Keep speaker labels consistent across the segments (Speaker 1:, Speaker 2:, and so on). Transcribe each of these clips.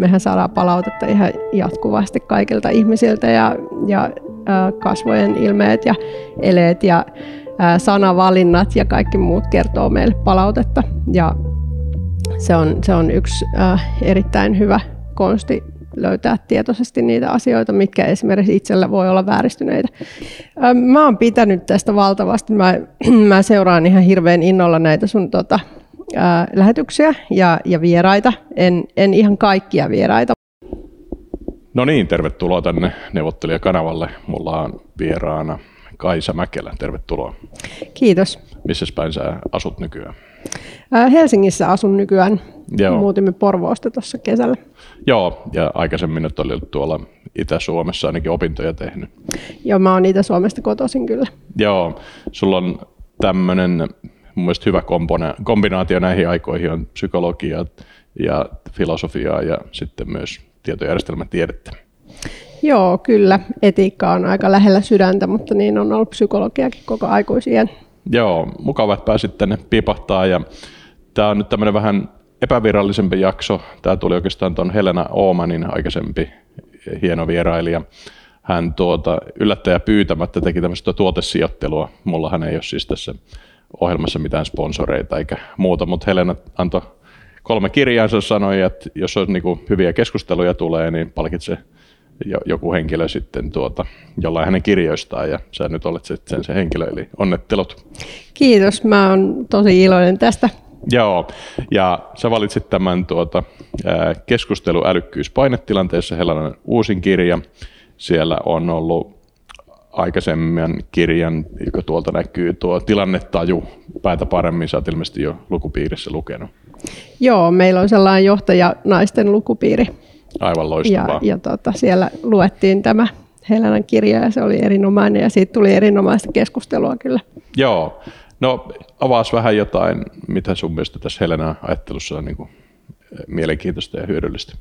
Speaker 1: Mehän saadaan palautetta ihan jatkuvasti kaikilta ihmisiltä ja, ja kasvojen ilmeet ja eleet ja sanavalinnat ja kaikki muut kertoo meille palautetta. Ja se on, se on yksi erittäin hyvä konsti löytää tietoisesti niitä asioita, mitkä esimerkiksi itsellä voi olla vääristyneitä. Mä oon pitänyt tästä valtavasti. Mä, mä seuraan ihan hirveän innolla näitä sun tota, ää, lähetyksiä ja, ja vieraita. En, en ihan kaikkia vieraita.
Speaker 2: No niin, tervetuloa tänne neuvottelijakanavalle. Mulla on vieraana Kaisa Mäkelä. Tervetuloa.
Speaker 1: Kiitos.
Speaker 2: Missä päin sä asut nykyään?
Speaker 1: Helsingissä asun nykyään. Joo. Muutimme Porvoosta tuossa kesällä.
Speaker 2: Joo, ja aikaisemmin nyt oli tuolla Itä-Suomessa ainakin opintoja tehnyt.
Speaker 1: Joo, mä oon Itä-Suomesta kotoisin kyllä.
Speaker 2: Joo, sulla on tämmöinen mun mielestä hyvä kompone, kombinaatio näihin aikoihin on psykologia ja filosofiaa ja sitten myös tietojärjestelmätiedettä.
Speaker 1: Joo, kyllä. Etiikka on aika lähellä sydäntä, mutta niin on ollut psykologiakin koko aikuisien.
Speaker 2: Joo, mukava, että pääsit tänne pipahtaa ja tämä on nyt tämmöinen vähän epävirallisempi jakso. Tämä tuli oikeastaan tuon Helena Oomanin aikaisempi hieno vierailija. Hän tuota, yllättäjä pyytämättä teki tämmöistä tuotesijoittelua. Mullahan ei ole siis tässä ohjelmassa mitään sponsoreita eikä muuta, mutta Helena antoi kolme kirjaansa sanoi, että jos on niin hyviä keskusteluja tulee, niin palkitse joku henkilö sitten tuota, jollain hänen kirjoistaan ja sä nyt olet sen se henkilö, eli onnettelut.
Speaker 1: Kiitos, mä oon tosi iloinen tästä.
Speaker 2: Joo, ja sä valitsit tämän tuota, keskustelu älykkyys painetilanteessa, Helenan uusin kirja. Siellä on ollut aikaisemmin kirjan, joka tuolta näkyy, tuo tilannetaju päätä paremmin, sä oot ilmeisesti jo lukupiirissä lukenut.
Speaker 1: Joo, meillä on sellainen johtaja naisten lukupiiri.
Speaker 2: Aivan loistavaa.
Speaker 1: Ja, ja tota, siellä luettiin tämä Helenan kirja ja se oli erinomainen ja siitä tuli erinomaista keskustelua kyllä.
Speaker 2: Joo, no avaas vähän jotain, mitä sun mielestä tässä Helenan ajattelussa on niin kuin mielenkiintoista ja hyödyllistä?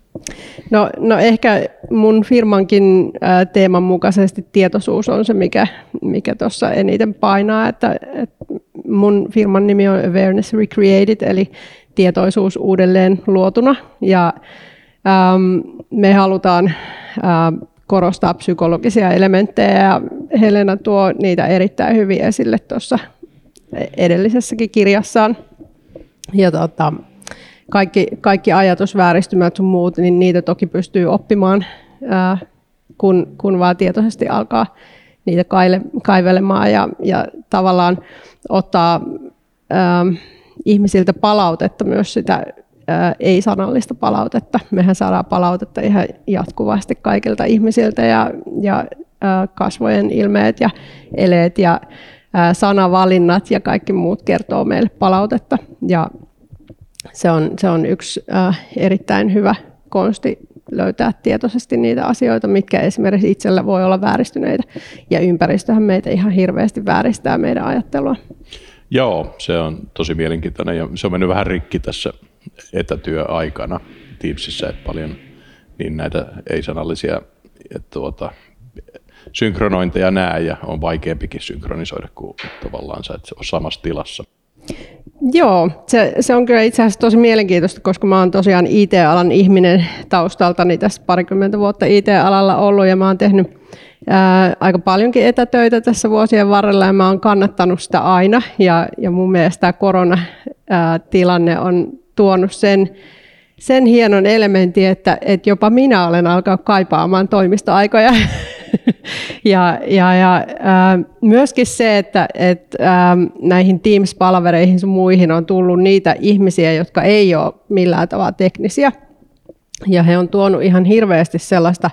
Speaker 1: No, no ehkä mun firmankin teeman mukaisesti tietoisuus on se, mikä mikä tuossa eniten painaa. Että, että mun firman nimi on Awareness Recreated, eli tietoisuus uudelleen luotuna. Ja ähm, me halutaan äh, korostaa psykologisia elementtejä ja Helena tuo niitä erittäin hyvin esille tuossa edellisessäkin kirjassaan. Ja tota, kaikki, kaikki ajatusvääristymät sun muut, niin niitä toki pystyy oppimaan, ää, kun, kun vaan tietoisesti alkaa niitä kaile, kaivelemaan ja, ja tavallaan ottaa ää, ihmisiltä palautetta, myös sitä ei-sanallista palautetta. Mehän saadaan palautetta ihan jatkuvasti kaikilta ihmisiltä ja, ja kasvojen ilmeet ja eleet ja sanavalinnat ja kaikki muut kertoo meille palautetta. Ja se on, se on yksi äh, erittäin hyvä konsti löytää tietoisesti niitä asioita, mitkä esimerkiksi itsellä voi olla vääristyneitä. Ja ympäristöhän meitä ihan hirveästi vääristää meidän ajattelua.
Speaker 2: Joo, se on tosi mielenkiintoinen ja se on mennyt vähän rikki tässä etätyöaikana Teamsissa, että paljon niin näitä ei-sanallisia tuota, synkronointeja näe ja on vaikeampikin synkronisoida kuin tavallaan että se on samassa tilassa.
Speaker 1: Joo, se, se on kyllä itse asiassa tosi mielenkiintoista, koska mä oon tosiaan IT-alan ihminen taustaltani tässä parikymmentä vuotta IT-alalla ollut ja mä oon tehnyt ää, aika paljonkin etätöitä tässä vuosien varrella ja mä oon kannattanut sitä aina. Ja, ja mun mielestä tämä koronatilanne on tuonut sen, sen hienon elementin, että, että jopa minä olen alkanut kaipaamaan toimistoaikoja ja, ja, ja äh, myöskin se, että et, äh, näihin Teams-palavereihin sun muihin on tullut niitä ihmisiä, jotka ei ole millään tavalla teknisiä. Ja he on tuonut ihan hirveästi sellaista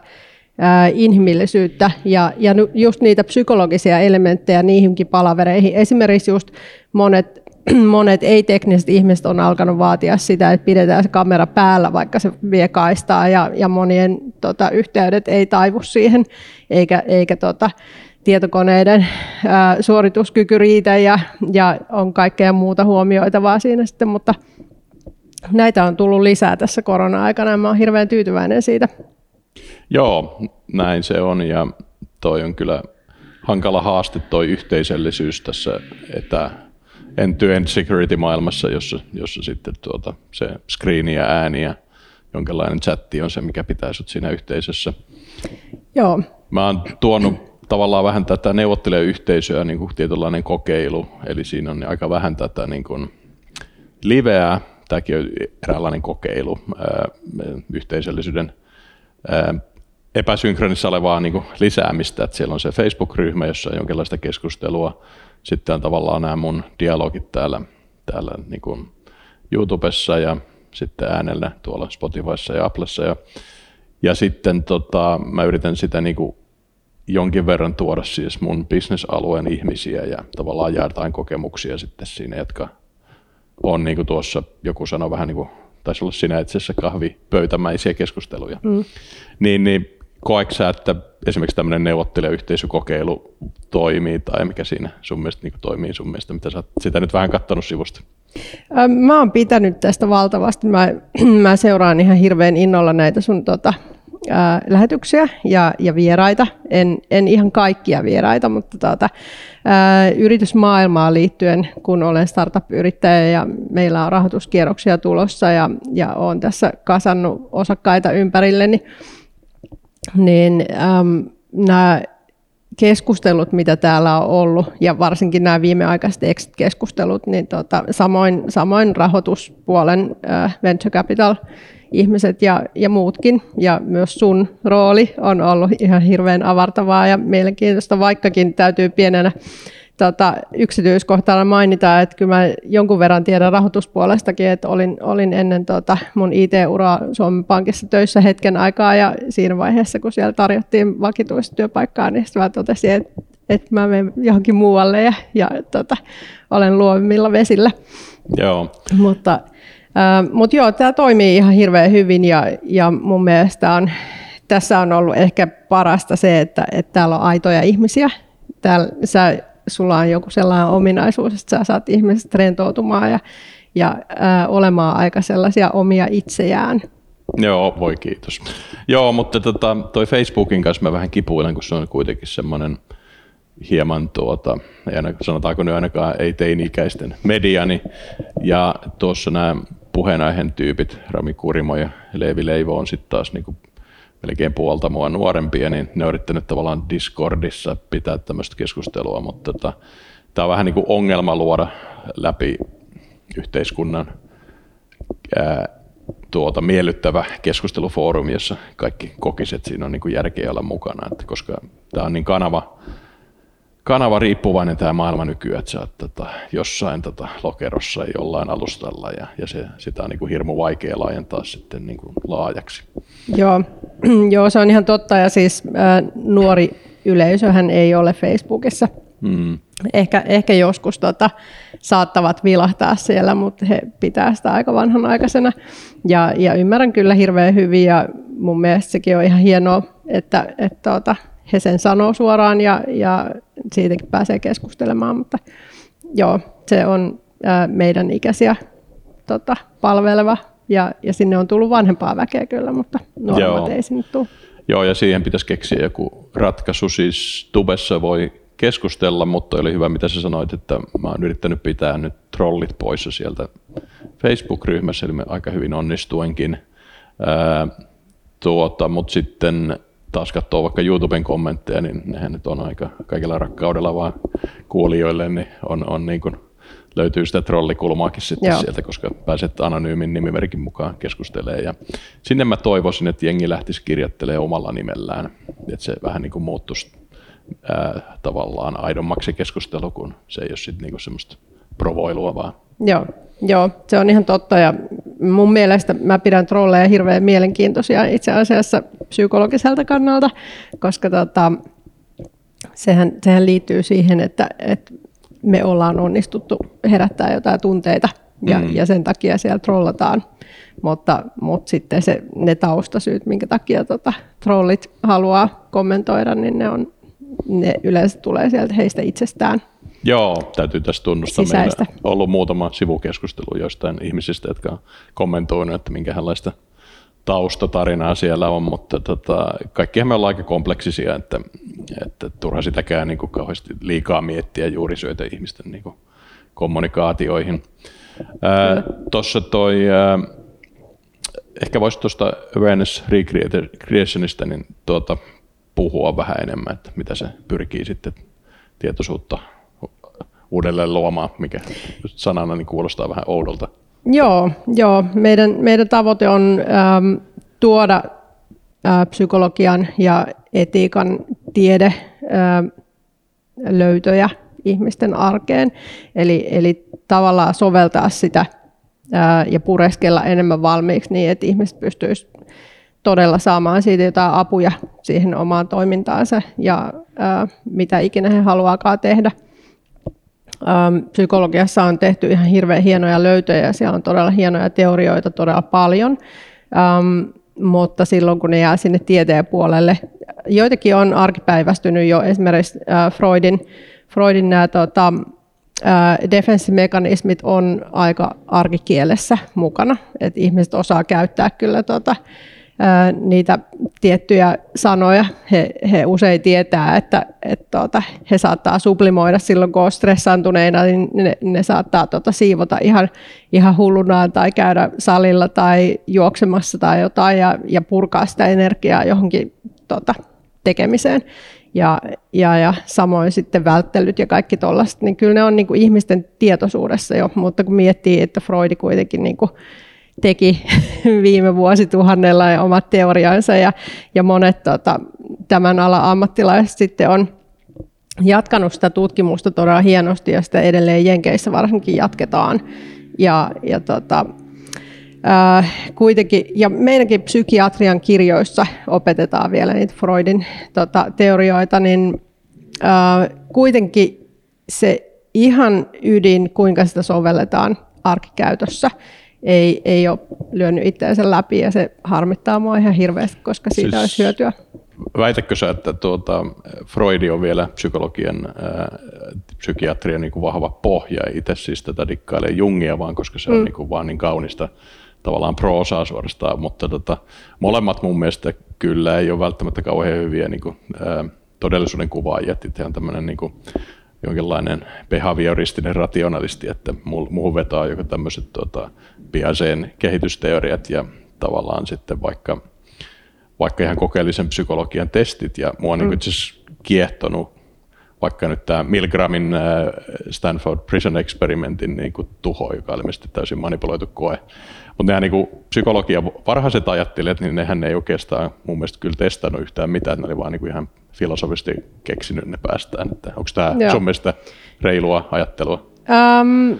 Speaker 1: äh, inhimillisyyttä ja, ja just niitä psykologisia elementtejä niihinkin palavereihin. Esimerkiksi just monet monet ei-tekniset ihmiset on alkanut vaatia sitä, että pidetään se kamera päällä, vaikka se vie kaistaa ja, ja monien tota, yhteydet ei taivu siihen, eikä, eikä tota, tietokoneiden ää, suorituskyky riitä ja, ja on kaikkea muuta huomioitavaa siinä sitten, mutta näitä on tullut lisää tässä korona-aikana ja mä olen hirveän tyytyväinen siitä.
Speaker 2: Joo, näin se on ja toi on kyllä hankala haaste toi yhteisöllisyys tässä etä, end-to-end security-maailmassa, jossa, jossa sitten tuota, se screeni ja ääni ja jonkinlainen chatti on se, mikä pitää sut siinä yhteisössä.
Speaker 1: Joo.
Speaker 2: Mä oon tuonut tavallaan vähän tätä neuvottelijayhteisöä niin kuin tietynlainen kokeilu, eli siinä on aika vähän tätä niin kuin liveä, tämäkin on eräänlainen kokeilu ää, yhteisöllisyyden ää, epäsynkronissa olevaa niin kuin lisäämistä, että siellä on se Facebook-ryhmä, jossa on jonkinlaista keskustelua, sitten on tavallaan nämä mun dialogit täällä, täällä niin kuin YouTubessa ja sitten äänellä tuolla Spotifyssa ja Applessa ja, ja sitten tota, mä yritän sitä niin kuin jonkin verran tuoda siis mun bisnesalueen ihmisiä ja tavallaan jaetaan kokemuksia sitten siinä, jotka on niin kuin tuossa, joku sanoi vähän niin kuin, taisi olla siinä itse asiassa kahvipöytämäisiä keskusteluja. Mm. Niin, niin koetko sä, että esimerkiksi tämmöinen neuvottelijayhteisökokeilu toimii tai mikä siinä sun mielestä niin toimii sun mielestä, mitä sä oot sitä nyt vähän kattonut sivusta?
Speaker 1: Mä oon pitänyt tästä valtavasti. Mä, mä seuraan ihan hirveän innolla näitä sun tota, ää, lähetyksiä ja, ja vieraita. En, en ihan kaikkia vieraita, mutta tuota, ää, yritysmaailmaan liittyen, kun olen startup-yrittäjä ja meillä on rahoituskierroksia tulossa ja, ja olen tässä kasannut osakkaita ympärilleni, niin äm, nämä keskustelut, mitä täällä on ollut, ja varsinkin nämä viimeaikaiset exit-keskustelut, niin tota, samoin, samoin rahoituspuolen äh, venture capital ihmiset ja, ja muutkin, ja myös sun rooli on ollut ihan hirveän avartavaa ja mielenkiintoista, vaikkakin täytyy pienenä tota, yksityiskohtana mainita, että kyllä mä jonkun verran tiedän rahoituspuolestakin, että olin, olin ennen tota mun IT-uraa Suomen Pankissa töissä hetken aikaa ja siinä vaiheessa, kun siellä tarjottiin vakituista työpaikkaa, niin mä totesin, että, että mä menen johonkin muualle ja, ja tota, olen luovimmilla vesillä.
Speaker 2: Joo.
Speaker 1: Mutta, äh, mutta joo, tämä toimii ihan hirveän hyvin ja, ja mun mielestä on, tässä on ollut ehkä parasta se, että, että täällä on aitoja ihmisiä. Täällä, sä sulla on joku sellainen ominaisuus, että sä saat ihmiset rentoutumaan ja, ja ää, olemaan aika sellaisia omia itseään.
Speaker 2: Joo, voi kiitos. Joo, mutta tota, toi Facebookin kanssa mä vähän kipuilen, kun se on kuitenkin semmoinen hieman, tuota, ei ainakaan, sanotaanko nyt ainakaan ei teini-ikäisten mediani. Ja tuossa nämä puheenaiheen tyypit, Rami Kurimo ja Leevi Leivo on sitten taas niinku melkein puolta mua nuorempia, niin ne on yrittänyt tavallaan Discordissa pitää tämmöistä keskustelua, mutta tota, tämä on vähän niin kuin ongelma luoda läpi yhteiskunnan ää, tuota, miellyttävä keskustelufoorumi, jossa kaikki kokiset siinä on niin kuin järkeä olla mukana, että koska tämä on niin kanava, kanava riippuvainen tämä maailma nykyään, että sä oot tota, jossain tota, lokerossa jollain alustalla ja, ja se, sitä on niin kuin hirmu vaikea laajentaa sitten niin kuin laajaksi.
Speaker 1: Joo. Joo, se on ihan totta ja siis äh, nuori yleisöhän ei ole Facebookissa. Mm. Ehkä, ehkä joskus tota, saattavat vilahtaa siellä, mutta he pitää sitä aika vanhanaikaisena. Ja, ja ymmärrän kyllä hirveän hyvin ja mun mielestä sekin on ihan hienoa, että, että tota, he sen sanoo suoraan ja, ja siitäkin pääsee keskustelemaan, mutta joo, se on ää, meidän ikäisiä tota, palveleva ja, ja sinne on tullut vanhempaa väkeä kyllä, mutta nuoremmat ei sinne tule.
Speaker 2: Joo, ja siihen pitäisi keksiä joku ratkaisu. Siis tubessa voi keskustella, mutta oli hyvä, mitä sä sanoit, että mä oon yrittänyt pitää nyt trollit poissa sieltä Facebook-ryhmässä, eli me aika hyvin onnistuenkin. Ää, tuota, mutta sitten taas katsoo vaikka YouTuben kommentteja, niin nehän nyt on aika kaikilla rakkaudella vaan kuulijoille, niin on, on niin kuin, löytyy sitä trollikulmaakin sitten Joo. sieltä, koska pääset anonyymin nimimerkin mukaan keskustelemaan. Ja sinne mä toivoisin, että jengi lähtisi kirjoittelemaan omalla nimellään, että se vähän niin kuin muuttuisi ää, tavallaan aidommaksi keskustelu, kun se ei ole sitten niin semmoista provoilua vaan.
Speaker 1: Joo, Joo, se on ihan totta ja mun mielestä mä pidän trolleja hirveän mielenkiintoisia itse asiassa psykologiselta kannalta, koska tota, sehän, sehän liittyy siihen, että, että me ollaan onnistuttu herättää jotain tunteita ja, mm. ja sen takia siellä trollataan. Mutta, mutta sitten se, ne taustasyyt, minkä takia tota, trollit haluaa kommentoida, niin ne, on, ne yleensä tulee sieltä heistä itsestään.
Speaker 2: Joo, täytyy tässä tunnustaa. Sisäistä. Meillä on ollut muutama sivukeskustelu jostain ihmisistä, jotka on kommentoinut, että minkälaista taustatarinaa siellä on, mutta tota, kaikkihan me ollaan aika kompleksisia, että, että turha sitäkään niin kuin kauheasti liikaa miettiä juuri syötä ihmisten niin kuin kommunikaatioihin. Tuossa toi ää, ehkä voisi tuosta awareness recreationista niin tuota, puhua vähän enemmän, että mitä se pyrkii sitten tietoisuutta uudelleen luomaan, mikä sanana niin kuulostaa vähän oudolta.
Speaker 1: Joo, joo. Meidän, meidän tavoite on ähm, tuoda äh, psykologian ja etiikan tiede äh, löytöjä ihmisten arkeen. Eli, eli tavallaan soveltaa sitä ää, ja pureskella enemmän valmiiksi niin, että ihmiset pystyisivät todella saamaan siitä jotain apuja siihen omaan toimintaansa ja ää, mitä ikinä he haluaakaan tehdä. Ähm, psykologiassa on tehty ihan hirveän hienoja löytöjä ja siellä on todella hienoja teorioita todella paljon, ähm, mutta silloin kun ne jää sinne tieteen puolelle, joitakin on arkipäivästynyt jo esimerkiksi äh, Freudin Freudin nämä tota, defenssimekanismit on aika arkikielessä mukana, että ihmiset osaa käyttää kyllä tota, niitä tiettyjä sanoja. He, he usein tietää, että, että tota, he saattaa sublimoida silloin, kun on stressaantuneina, niin ne, ne saattaa tota, siivota ihan, ihan hullunaan tai käydä salilla tai juoksemassa tai jotain ja, ja purkaa sitä energiaa johonkin tota, tekemiseen ja, ja, ja samoin sitten välttelyt ja kaikki tuollaiset, niin kyllä ne on niin kuin ihmisten tietoisuudessa jo, mutta kun miettii, että Freudi kuitenkin niin kuin teki viime vuosituhannella ja omat teoriansa ja, ja monet tota, tämän alan ammattilaiset sitten on jatkanut sitä tutkimusta todella hienosti ja sitä edelleen Jenkeissä varsinkin jatketaan. Ja, ja tota, Äh, kuitenkin, ja meidänkin psykiatrian kirjoissa opetetaan vielä niitä Freudin tota, teorioita, niin äh, kuitenkin se ihan ydin, kuinka sitä sovelletaan arkikäytössä, ei, ei ole lyönyt itseänsä läpi ja se harmittaa mua ihan hirveästi, koska siitä siis, olisi hyötyä.
Speaker 2: Väitätkö sä, että tuota, Freudi on vielä psykologian, ää, psykiatrian niin kuin vahva pohja, itse siis tätä dikkailee Jungia vaan, koska se on mm. niin kuin vaan niin kaunista tavallaan proosaa suorastaan, mutta tota, molemmat mun mielestä kyllä ei ole välttämättä kauhean hyviä niin kuin, ää, todellisuuden kuvaajia, että on tämmöinen niin kuin, jonkinlainen behavioristinen rationalisti, että muuhun vetää joku tämmöiset tota, Piageen kehitysteoriat ja tavallaan sitten vaikka, vaikka ihan kokeellisen psykologian testit, ja mua mm. niin kiehtonut vaikka nyt tämä Milgramin Stanford Prison Experimentin niin kuin tuho, joka oli ilmeisesti täysin manipuloitu koe, mutta nämä niin psykologia varhaiset ajattelijat, niin nehän ei oikeastaan mun mielestä kyllä testannut yhtään mitään, ne oli vaan niin ihan filosofisesti keksinyt ne päästään. onko tämä Joo. sun mielestä reilua ajattelua? Um,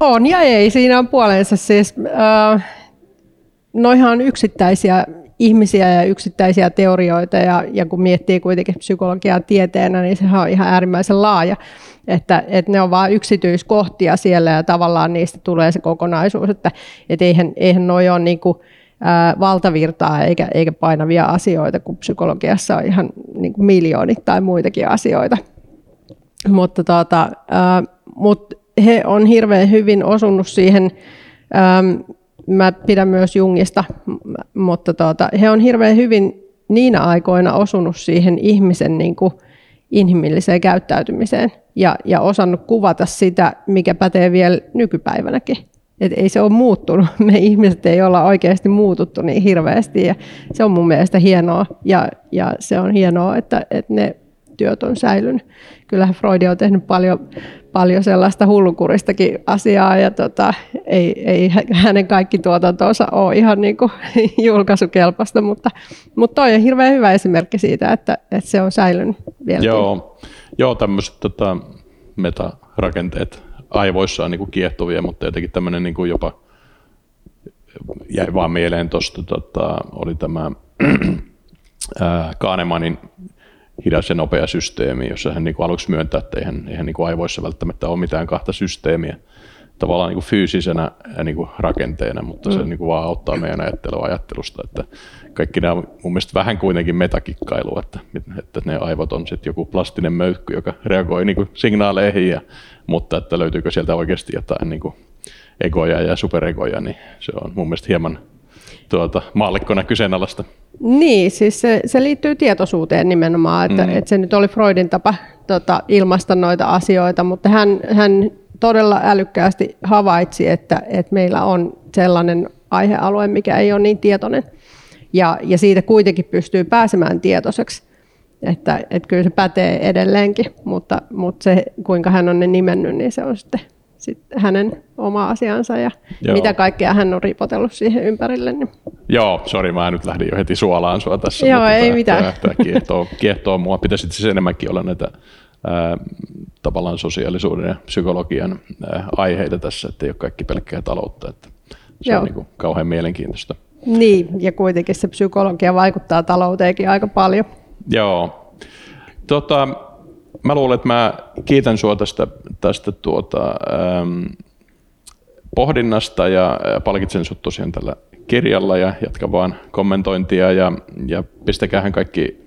Speaker 1: on ja ei, siinä on puolensa siis. Uh, noihan yksittäisiä ihmisiä ja yksittäisiä teorioita, ja, ja kun miettii kuitenkin psykologiaa tieteenä, niin sehän on ihan äärimmäisen laaja, että, että ne on vain yksityiskohtia siellä, ja tavallaan niistä tulee se kokonaisuus, että et eihän, eihän noi ole niin kuin, ää, valtavirtaa eikä, eikä painavia asioita, kun psykologiassa on ihan niin kuin miljoonittain muitakin asioita. Mutta tota, ää, mut he on hirveän hyvin osunut siihen, ää, mä pidän myös Jungista, mutta tuota, he on hirveän hyvin niinä aikoina osunut siihen ihmisen niin kuin inhimilliseen käyttäytymiseen ja, ja osannut kuvata sitä, mikä pätee vielä nykypäivänäkin. Et ei se ole muuttunut. Me ihmiset ei olla oikeasti muututtu niin hirveästi ja se on mun mielestä hienoa ja, ja se on hienoa, että, että ne työt on säilynyt. Kyllähän Freud on tehnyt paljon, paljon sellaista hullukuristakin asiaa ja tota, ei, ei hänen kaikki tuotantonsa ole ihan niin kuin julkaisukelpoista, mutta, mutta toi on hirveän hyvä esimerkki siitä, että, että se on säilynyt vielä.
Speaker 2: Joo, joo tämmöiset tota, metarakenteet aivoissa on niin kuin kiehtovia, mutta jotenkin tämmöinen niin kuin jopa jäi vaan mieleen tuosta, tota, oli tämä Kahnemanin hidas ja nopea systeemi, jossa hän niin kuin aluksi myöntää, että eihän, eihän niin kuin aivoissa välttämättä ole mitään kahta systeemiä tavallaan niin kuin fyysisenä niin kuin rakenteena, mutta mm. se niin kuin vaan auttaa meidän ajattelua ajattelusta, että kaikki nämä on mun mielestä vähän kuitenkin metakikkailu, että, että ne aivot on sitten joku plastinen möykky, joka reagoi niin kuin signaaleihin, ja, mutta että löytyykö sieltä oikeasti jotain niin kuin egoja ja superegoja, niin se on mun mielestä hieman tuota, maallikkona kyseenalaista.
Speaker 1: Niin, siis se, se liittyy tietoisuuteen nimenomaan, että, mm. että se nyt oli Freudin tapa tota, ilmaista noita asioita, mutta hän, hän todella älykkäästi havaitsi, että, että meillä on sellainen aihealue, mikä ei ole niin tietoinen. Ja, ja siitä kuitenkin pystyy pääsemään tietoiseksi. Että, että kyllä se pätee edelleenkin, mutta, mutta se kuinka hän on ne nimennyt, niin se on sitten, sitten hänen oma asiansa ja Joo. mitä kaikkea hän on ripotellut siihen ympärille. Niin.
Speaker 2: Joo, sori, mä nyt lähdin jo heti suolaan sua tässä.
Speaker 1: Joo, ei tämä, mitään.
Speaker 2: Tämä, kiehtoo, kiehtoo mua. Pitäisi siis enemmänkin olla näitä ää, tavallaan sosiaalisuuden ja psykologian ää, aiheita tässä, että ei ole kaikki pelkkää taloutta. Että se Joo. on niin kuin kauhean mielenkiintoista.
Speaker 1: Niin, ja kuitenkin se psykologia vaikuttaa talouteenkin aika paljon.
Speaker 2: Joo. Tota, mä luulen, että mä kiitän sinua tästä, tästä tuota, ähm, pohdinnasta ja palkitsen sinut tosiaan tällä kirjalla ja jatka vaan kommentointia ja, ja pistäkäähän kaikki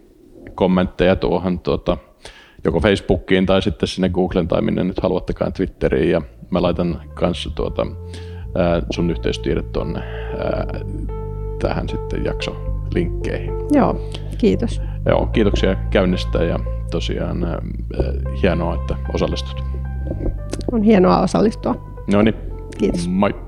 Speaker 2: kommentteja tuohon tuota, joko Facebookiin tai sitten sinne Googlen tai minne nyt haluattekaan Twitteriin ja mä laitan kanssa tuota, ää, sun yhteystiedot tuonne tähän sitten jakso linkkeihin.
Speaker 1: Joo, kiitos.
Speaker 2: Joo, kiitoksia käynnistä ja tosiaan äh, hienoa, että osallistut.
Speaker 1: On hienoa osallistua.
Speaker 2: No niin.
Speaker 1: Kiitos.
Speaker 2: Moi.